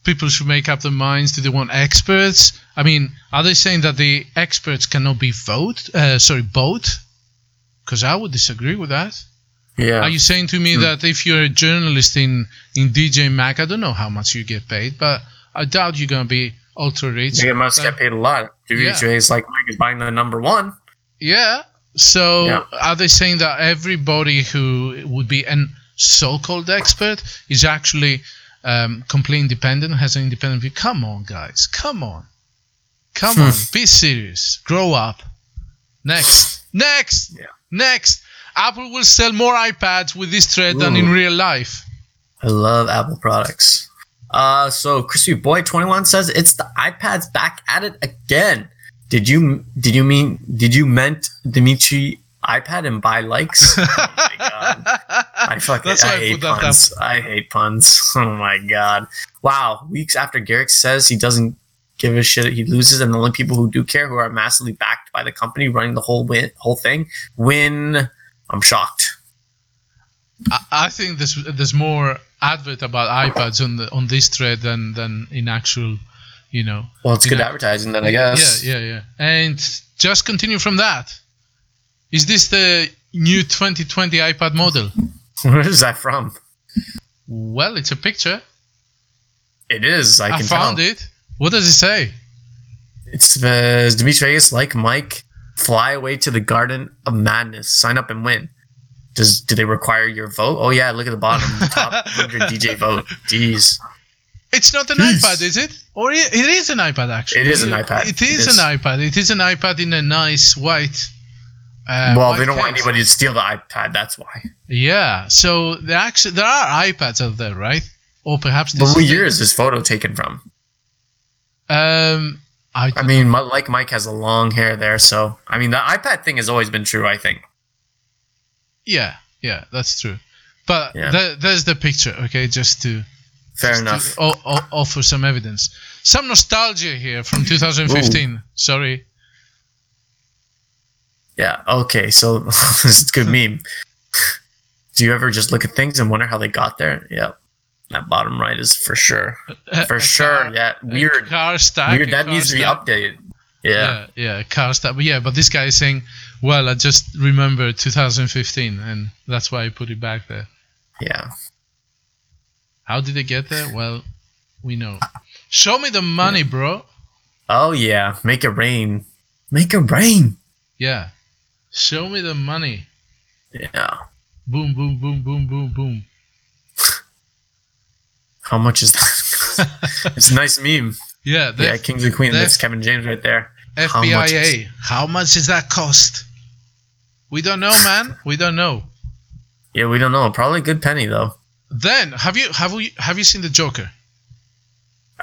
people should make up their minds. Do they want experts? I mean, are they saying that the experts cannot be vote? Uh, sorry, bought? Because I would disagree with that. Yeah. Are you saying to me Hmm. that if you're a journalist in in DJ Mag, I don't know how much you get paid, but I doubt you're gonna be ultra rich. They must Uh, get paid a lot. WJ is like Mike is buying the number one. Yeah. So Yeah. are they saying that everybody who would be an so-called expert is actually um, completely independent, has an independent view? Come on, guys. Come on. Come Hmm. on. Be serious. Grow up. Next. Next. Yeah. Next. Apple will sell more iPads with this thread than in real life. I love Apple products. Uh, so Crispy Boy twenty one says it's the iPad's back at it again. Did you did you mean did you meant Dimitri iPad and buy likes? Oh my god. I fucking I, I hate put puns. I hate puns. Oh my god. Wow. Weeks after Garrix says he doesn't give a shit, he loses, and the only people who do care, who are massively backed by the company running the whole win, whole thing, win. I'm shocked. I, I think there's there's more advert about iPads on the on this thread than than in actual, you know. Well, it's good know- advertising then, I guess. Yeah, yeah, yeah. And just continue from that. Is this the new 2020 iPad model? Where is that from? Well, it's a picture. It is. I I, can found tell. it. What does it say? It's uh, Dimitri Vegas like Mike. Fly away to the Garden of Madness. Sign up and win. Does do they require your vote? Oh yeah, look at the bottom. The top 100 DJ vote. Jeez. It's not an Jeez. iPad, is it? Or it it is an iPad actually. It is an iPad. It It is, is. an iPad. It is an iPad in a nice white. Uh, well, white they don't want anybody to steal the iPad. That's why. Yeah. So there actually there are iPads out there, right? Or perhaps this But what is the- year is this photo taken from? Um, I, I mean, my, like Mike has a long hair there, so I mean the iPad thing has always been true. I think. yeah, yeah, that's true. But Yeah. there, there's the picture, okay? Just to Fair just to enough. o- o- offer some evidence. Some nostalgia here from 2015. Sorry. Yeah. Okay. So this is a good meme. Do you ever just look at things and wonder how they got there? Yeah. That bottom right is for sure. Uh, for a sure. car- yeah. Weird. car stack. Weird. That needs to be updated. Yeah. Yeah, yeah, car stack. But yeah, but this guy is saying, well, I just remember 2015, and that's why I put it back there. Yeah. How did they get there? Well, we know. Show me the money, bro. Oh yeah. Make it rain. Make it rain. Yeah. Show me the money. Yeah. Boom, boom, boom, boom, boom, boom. How much is that? it's a nice meme. Yeah, the yeah. Kings and Queens. the- That's Kevin James right there. How much FBIA. How much does that cost? We don't know, man. We don't know. Yeah. We don't know. Probably a good penny though. Then have you have we have you seen the Joker?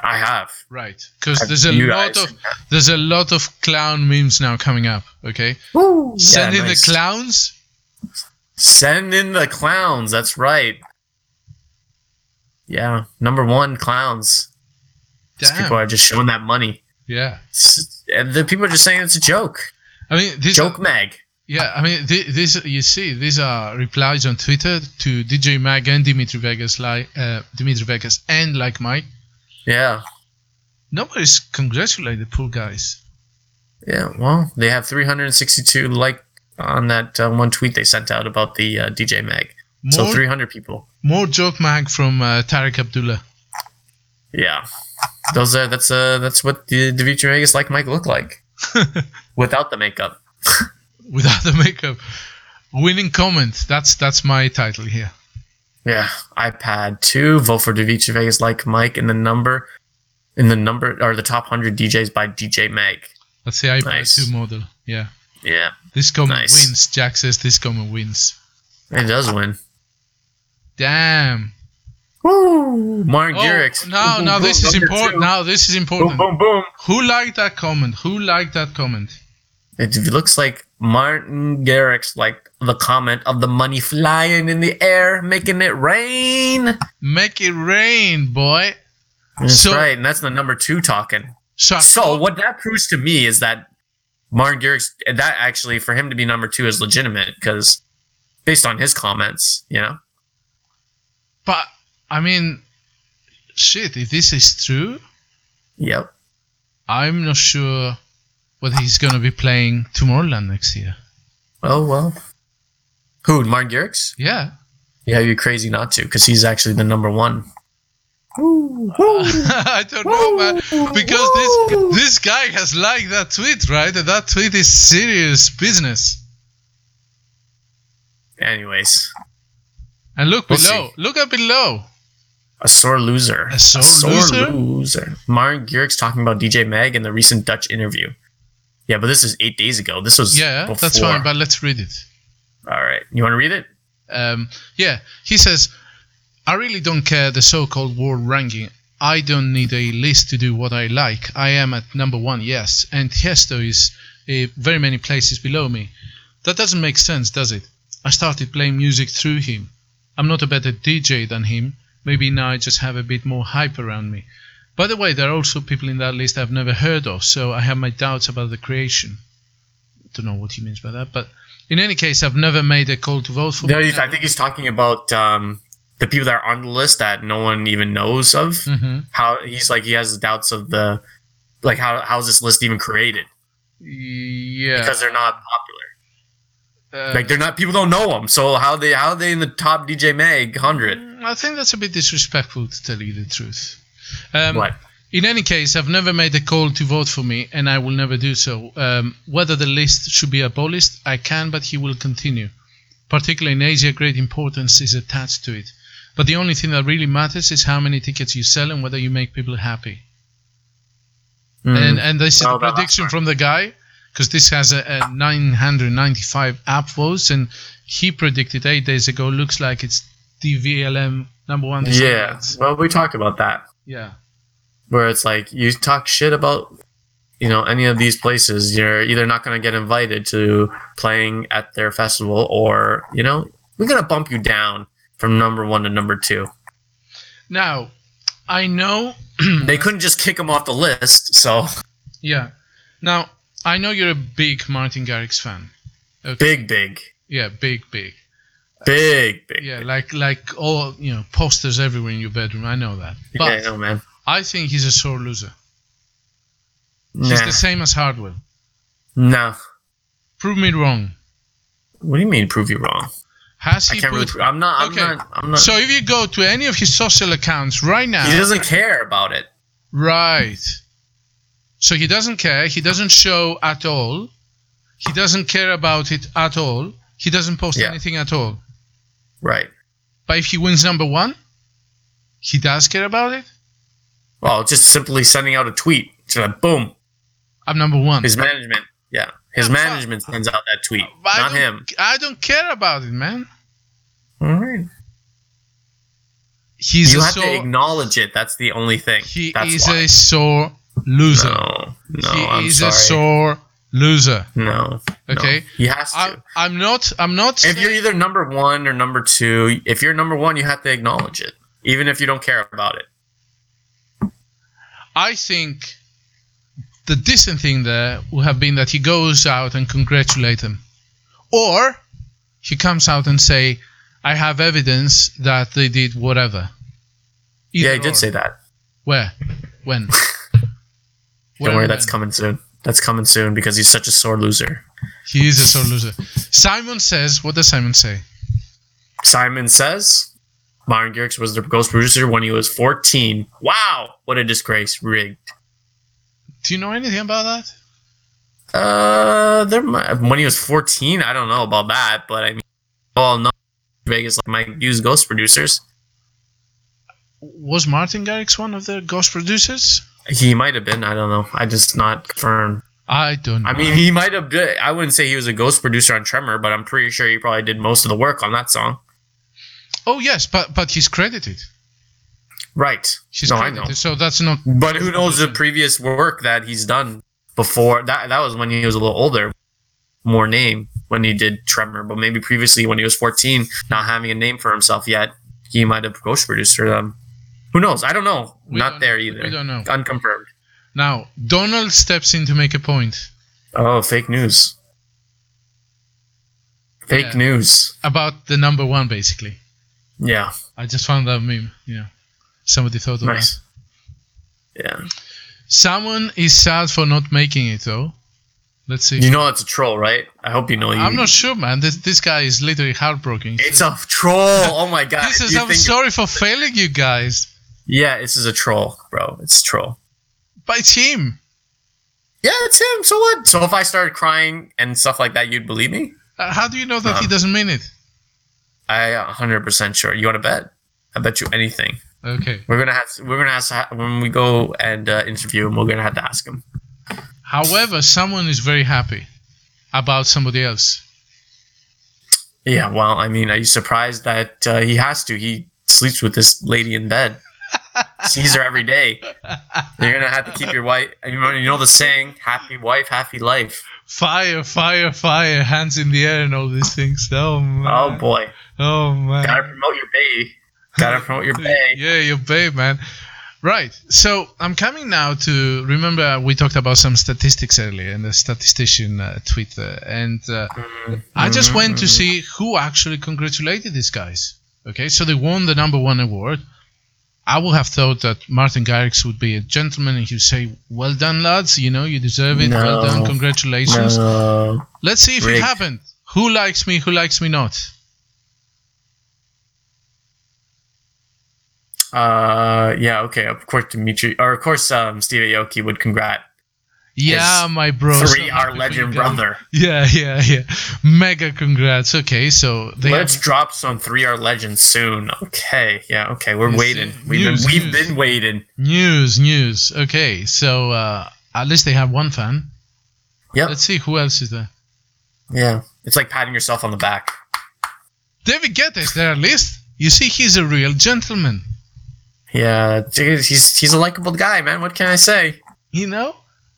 I have. Right, because there's a lot guys of there's a lot of clown memes now coming up. Okay, Woo. send Yeah, in nice. the clowns. Send in the clowns. That's right. Yeah, number one, clowns. People are just showing that money. Yeah, It's- and the people are just saying it's a joke. I mean these. Joke Are, mag. yeah, I mean th- these. You see, these are replies on Twitter to DJ Mag and Dimitri Vegas, like uh, Dimitri Vegas and like Mike. Yeah. Nobody's congratulating the poor guys. Yeah. Well, they have 362 like on that uh, one tweet they sent out about the uh, DJ mag. So More 300 people. more joke mag from uh, Tarek Abdullah. Yeah. Those are that's uh that's what the Dimitri Vegas like Mike look like without the makeup. without the makeup. Winning comment. That's that's my title here. Yeah, iPad two. Vote for Dimitri Vegas like Mike in the number, in the number or the top hundred DJs by DJ Mag. That's the iPad Nice. 2 model. Yeah. Yeah, This comment Nice. wins. Jack says this comment wins. it does win. Damn. Woo! Martin Oh, Garrix. now, Boom, now boom, this is important. Now this is important. Boom, boom, boom. Who liked that comment? Who liked that comment? It looks like Martin Garrix like the comment of the money flying in the air, making it rain. Make it rain, boy. That's So- right, and that's the number two talking. So, So what that proves to me is that Martin Garrix, that actually for him to be number two is legitimate because based on his comments, you know. But I mean, shit, if this is true, Yep. I'm not sure whether he's going to be playing Tomorrowland next year. Oh well. Who? Martin Garrix? Yeah. Yeah, you're crazy not to, because he's actually the number one. I don't know, man. Because this this guy has liked that tweet, right? And that tweet is serious business. Anyways, And look We'll below. see. Look up below. a sore loser. A sore loser? loser. Martin Garrix talking about DJ Mag in the recent Dutch interview. Yeah, but this is eight days ago. This was Yeah, before. that's fine, but let's read it. All right, you want to read it? Um, yeah, he says, I really don't care the so called world ranking. I don't need a list to do what I like. I am at number one, yes, and Tiesto is uh, very many places below me. That doesn't make sense, does it? I started playing music through him. I'm not a better DJ than him. Maybe now I just have a bit more hype around me. By the way, there are also people in that list I've never heard of, so I have my doubts about the creation. Don't know what he means by that, but in any case, I've never made a call to vote for. No, me. I think he's talking about um, the people that are on the list that no one even knows of. hmm How he's like he has doubts of the like how how's this list even created Yeah. because they're not. Uh, Like they're not people don't know them. So how they how are they in the top DJ Mag hundred? I think that's a bit disrespectful to tell you the truth. Um, What? In any case, I've never made a call to vote for me, and I will never do so. Um, whether the list should be abolished, I can, but he will continue. Particularly in Asia, great importance is attached to it. But the only thing that really matters is how many tickets you sell and whether you make people happy. And and this is the prediction from the guy, because this has a, a 995 app votes, and he predicted eight days ago. Looks like it's the VLM number one. yeah. Well, we talked about that. yeah. where it's like you talk shit about you know any of these places you're either not going to get invited to playing at their festival or you know we're going to bump you down from number one to number two Now, I know. they couldn't just kick him off the list so Yeah. Now, I know you're a big Martin Garrix fan. Okay. big big Yeah, big, big. big big Yeah, like like all you know, posters everywhere in your bedroom. I know that. yeah, But I know, man I think he's a sore loser. He's the same as Hardwell. no Prove me wrong. what do you mean prove you wrong Has i he can't put? really i'm not i'm Okay. not i'm not So if you go to any of his social accounts right now, he doesn't care about it right? So he doesn't care. He doesn't show at all. He doesn't care about it at all. He doesn't post Yeah. anything at all. right But if he wins number one, he does care about it. well just simply sending out a tweet so that boom I'm number one. His management, yeah, his management sends out that tweet, I not him. I don't care about it, man. All right. He's You have sore. to acknowledge it. That's the only thing. he That's is why. a sore loser. no, no. he I'm is sorry. a sore loser. no. no. Okay. He has to. I, I'm not. I'm not. if you're either number one or number two, if you're number one, you have to acknowledge it, even if you don't care about it. I think the decent thing there would have been that he goes out and congratulate them, or he comes out and say, "I have evidence that they did whatever." yeah, he did or. say that. Where? When? Don't worry, that's coming soon. That's coming soon because he's such a sore loser. He is a sore loser. Simon says, what does Simon say? Simon says Martin Garrix was the ghost producer when he was 14. Wow, what a disgrace. Rigged. Do you know anything about that? Uh, there might, when he was 14, I don't know about that, but I mean, well, no, Vegas like Mike use ghost producers. Was Martin Garrix one of the ghost producers? He might have been. I don't know. I just not confirmed. I don't know. I mean, he might have. Been, I wouldn't say he was a ghost producer on Tremor, but I'm pretty sure he probably did most of the work on that song. oh yes, but but he's credited. Right. He's no, I know. So that's not. But who knows the previous work that he's done before? That that was when he was a little older, more name when he did Tremor. But maybe previously when he was 14, not having a name for himself yet, he might have ghost producer them. Um, Who knows? I don't know. We not don't- there either. we don't know. Unconfirmed. Now Donald steps in to make a point Oh, fake news. Fake Yeah. news. about the number one. Basically, Yeah. I just found that meme. Yeah. Somebody thought of that. Nice. Yeah. Someone is sad for not making it though. Let's see. You know that's a troll, right? I hope you know. You, I'm not sure, man. This, this guy is literally heartbroken. It's a troll. Oh my god. He says, "I'm sorry for failing you guys," Yeah, this is a troll, bro. It's a troll. but it's him. Yeah, it's him. So what? So if I started crying and stuff like that, you'd believe me? Uh, how do you know that he Uh-huh. doesn't mean it? I 100% sure. You want to bet? I bet you anything. Okay. We're gonna have we're gonna ask when we go and uh, interview him. We're gonna have to ask him. However, someone is very happy about somebody else. Yeah. Well, I mean, are you surprised that uh, he has to? He sleeps with this lady in bed. Her every day. You're gonna have to keep your wife. You know, the saying: "Happy wife, happy life." Fire, fire, fire, hands in the air, and all these things. Oh man. Oh boy, Oh man. gotta promote your bae. Gotta promote your bae. Yeah, your babe, man. Right. So I'm coming now to remember we talked about some statistics earlier and the statistician uh, tweet, uh, and uh, I just went to see who actually congratulated these guys. Okay, so they won the number one award. I would have thought that Martin Garrix would be a gentleman and he'd say, "Well done, lads. You know you deserve it. well done. Congratulations." No. Let's see if it happened. Who likes me? Who likes me not? Uh, yeah, okay. Of course, Dimitri, or of course, um, Steve Aoki would congrat Yeah, my bro. three so our legend brother. Yeah, yeah, yeah. Mega congrats. Okay, so they Let's have, drop some Three Are Legends soon. Okay, yeah, okay. We're Yes, waiting. We've news, been we've news. been waiting. news, news. Okay, so uh, at least they have one fan. Yeah. Let's see who else is there. Yeah, it's like patting yourself on the back. David Guetta is there at least. You see, he's a real gentleman. Yeah, he's he's a likable guy, man. What can I say? You know,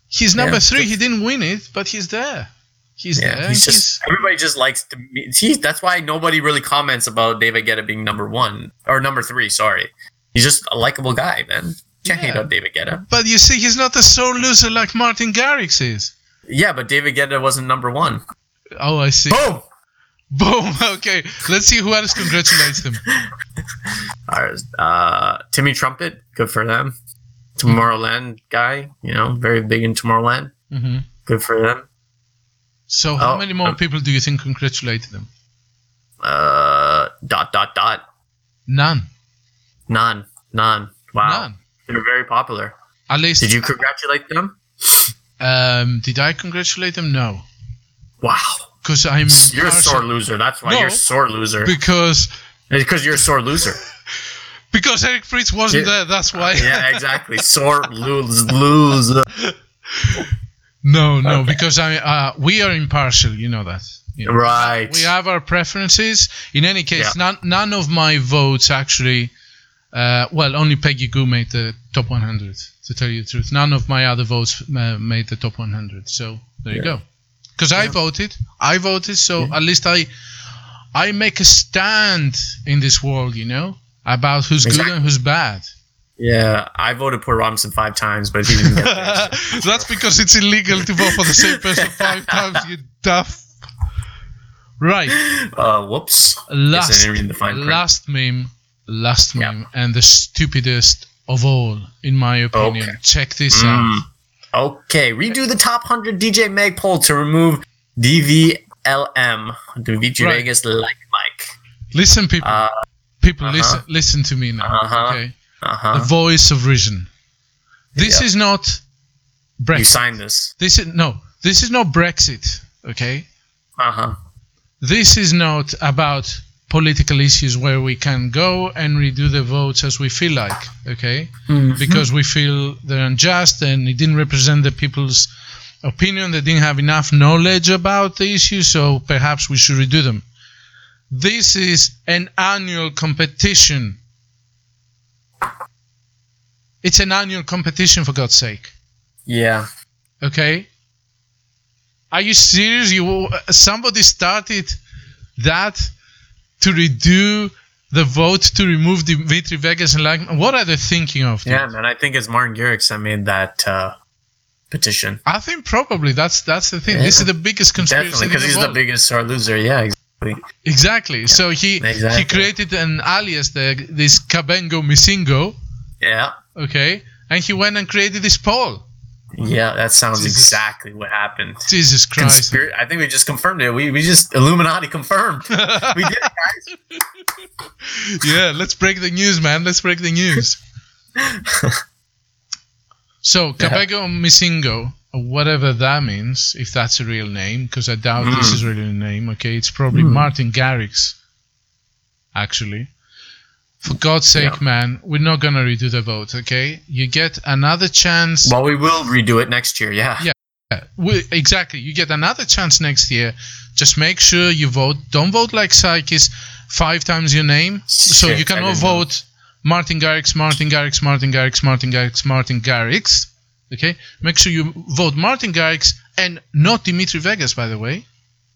he's number Yeah, three. just- He didn't win it, but he's there. He's Yeah, there. he's and just everybody just likes to. meet- See, that's why nobody really comments about David Guetta being number one or number three. Sorry, he's just a likable guy, man. Can't hate on David Guetta. but you see, he's not a sore loser like Martin Garrix is. Yeah, but David Guetta wasn't number one. Oh, I see. Boom. Boom. Okay, let's see who else congratulates them. Ours, uh, Timmy Trumpet, good for them. Tomorrowland guy, you know, very big in Tomorrowland. hmm Good for them. So, how Oh, many more um, people do you think congratulated them? Uh, dot dot dot. None. None, none. Wow, None. they're very popular. At least. Did you congratulate them? Um, did I congratulate them? No, Wow, because I'm you're a sore loser. That's why No. you're a sore loser. because Because you're a sore loser. Because Eric Prydz wasn't Yeah. there. That's why. yeah, exactly. Sort, lose lose. no, no, Okay. because I uh, we are impartial. You know that. You know. Right. We have our preferences. In any case, Yeah. none none of my votes actually. Uh, well, only Peggy Gou made the top 100. To tell you the truth, none of my other votes uh, made the top 100. So there you go. Because I voted, I voted. So at least I, I make a stand in this world. You know about who's good and who's bad. Yeah, I voted Porter Robinson five times, but he didn't get there. That's because it's illegal to vote for the same person five times. You duff. Right. uh, whoops. Last, didn't read the fine print. last meme, last Yeah. meme, and the stupidest of all, in my opinion. Okay. Check this out. Mm. Okay, redo the top 100 DJ Mag poll to remove DVLM, Dimitri Right. Vegas like Mike. Listen, people. Uh, people, uh-huh. listen. Listen to me now. Uh-huh. Okay. uh The voice of reason. This Yeah. is not Brexit. You Brexit. signed this. This is no. This is not Brexit. Okay. Uh huh. this is not about political issues where we can go and redo the votes as we feel like, okay? Mm-hmm. Because we feel they're unjust and it didn't represent the people's opinion. They didn't have enough knowledge about the issue, so perhaps we should redo them. This is an annual competition. It's an annual competition, for God's sake. Yeah. Okay. Are you serious? You somebody started that to redo the vote to remove the Dimitri Vegas and like what are they thinking of? Yeah, man. I think it's Martin Garrix that made that uh, petition. I think probably that's that's the thing. This is the biggest conspiracy. Definitely, because he's the biggest star loser. Yeah, exactly. Exactly. So he he created an alias, the, this Kabengo Misingo, Yeah. Okay, and he went and created this poll. Yeah, that sounds Jesus. exactly what happened. Jesus Christ! Conspir- I think we just confirmed it. We, we just Illuminati confirmed. we did it, guys. yeah, let's break the news, man. Let's break the news. So, Cabego Misingo, whatever that means, if that's a real name, because I doubt this hmm. is really a name, okay? It's probably hmm. Martin Garrix, actually. For God's sake, Yeah. man, we're not going to redo the vote, okay? You get another chance. Well, we will redo it next year. Yeah. Yeah. We, exactly. You get another chance next year. Just make sure you vote. Don't vote like Psychis, five times your name. So you cannot didn't know. vote Martin Garrix, Martin Garrix, Martin Garrix, Martin Garrix, Martin Garrix. Okay? Make sure you vote Martin Garrix and not Dimitri Vegas, by the way,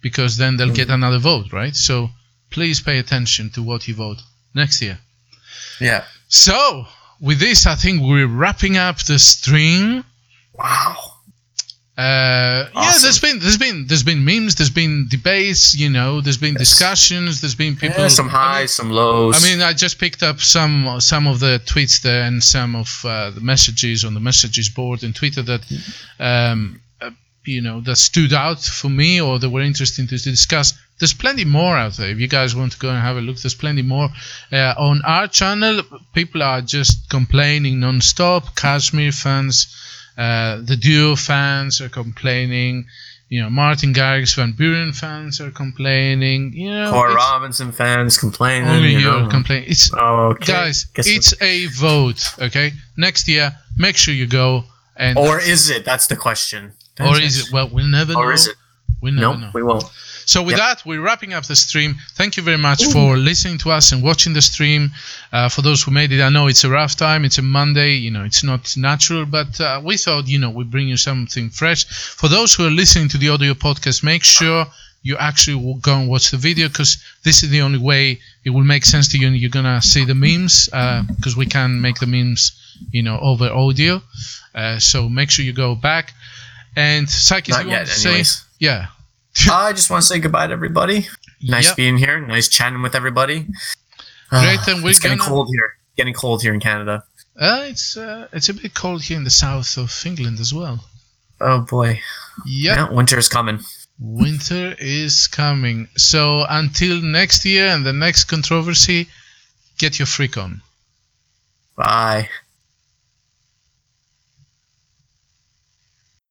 because then they'll get mm-hmm. another vote, right? So please pay attention to what you vote next year. Yeah. So with this, I think we're wrapping up the stream. Wow. Uh, Yeah, there's been there's been there's been memes, there's been debates, you know, there's been discussions, there's been people. Yeah, some highs, some lows. I mean, I just picked up some some of the tweets there and some of uh, the messages on the messages board in Twitter that, um, uh, you know, that stood out for me or that were interesting to, to discuss. There's plenty more out there. If you guys want to go and have a look, there's plenty more. Uh, on our channel, people are just complaining non-stop. KSHMR fans, uh, the duo fans are complaining. You know, Martin Garrix, Van Buuren fans are complaining. You know, it's- Robinson fans complaining. only you you know. are complaining. It's Okay. guys, Guess it's a vote. Okay, next year, make sure you go. And Or is it? That's the question. or is it? Well, we'll never know. Or is it? We never No, know. we won't. So with Yep. that, we're wrapping up the stream. Thank you very much for listening to us and watching the stream. Uh, for those who made it, I know it's a rough time. It's a Monday. You know, it's not natural, but uh, we thought, you know, we bring you something fresh. For those who are listening to the audio podcast, make sure you actually will go and watch the video because this is the only way it will make sense to you and you're gonna see the memes because we can make the memes, you know, over audio. Uh, so make sure you go back. And Psyche, Not you yet, want to say, yeah, I just want to say goodbye to everybody. Nice Yep. being here. Nice chatting with everybody. Then we're it's getting gonna- cold here. Getting cold here in Canada. Uh, it's uh, it's a bit cold here in the south of England as well. Oh boy. Yep, Yeah, winter is coming. winter is coming. So until next year and the next controversy, get your freak on. Bye.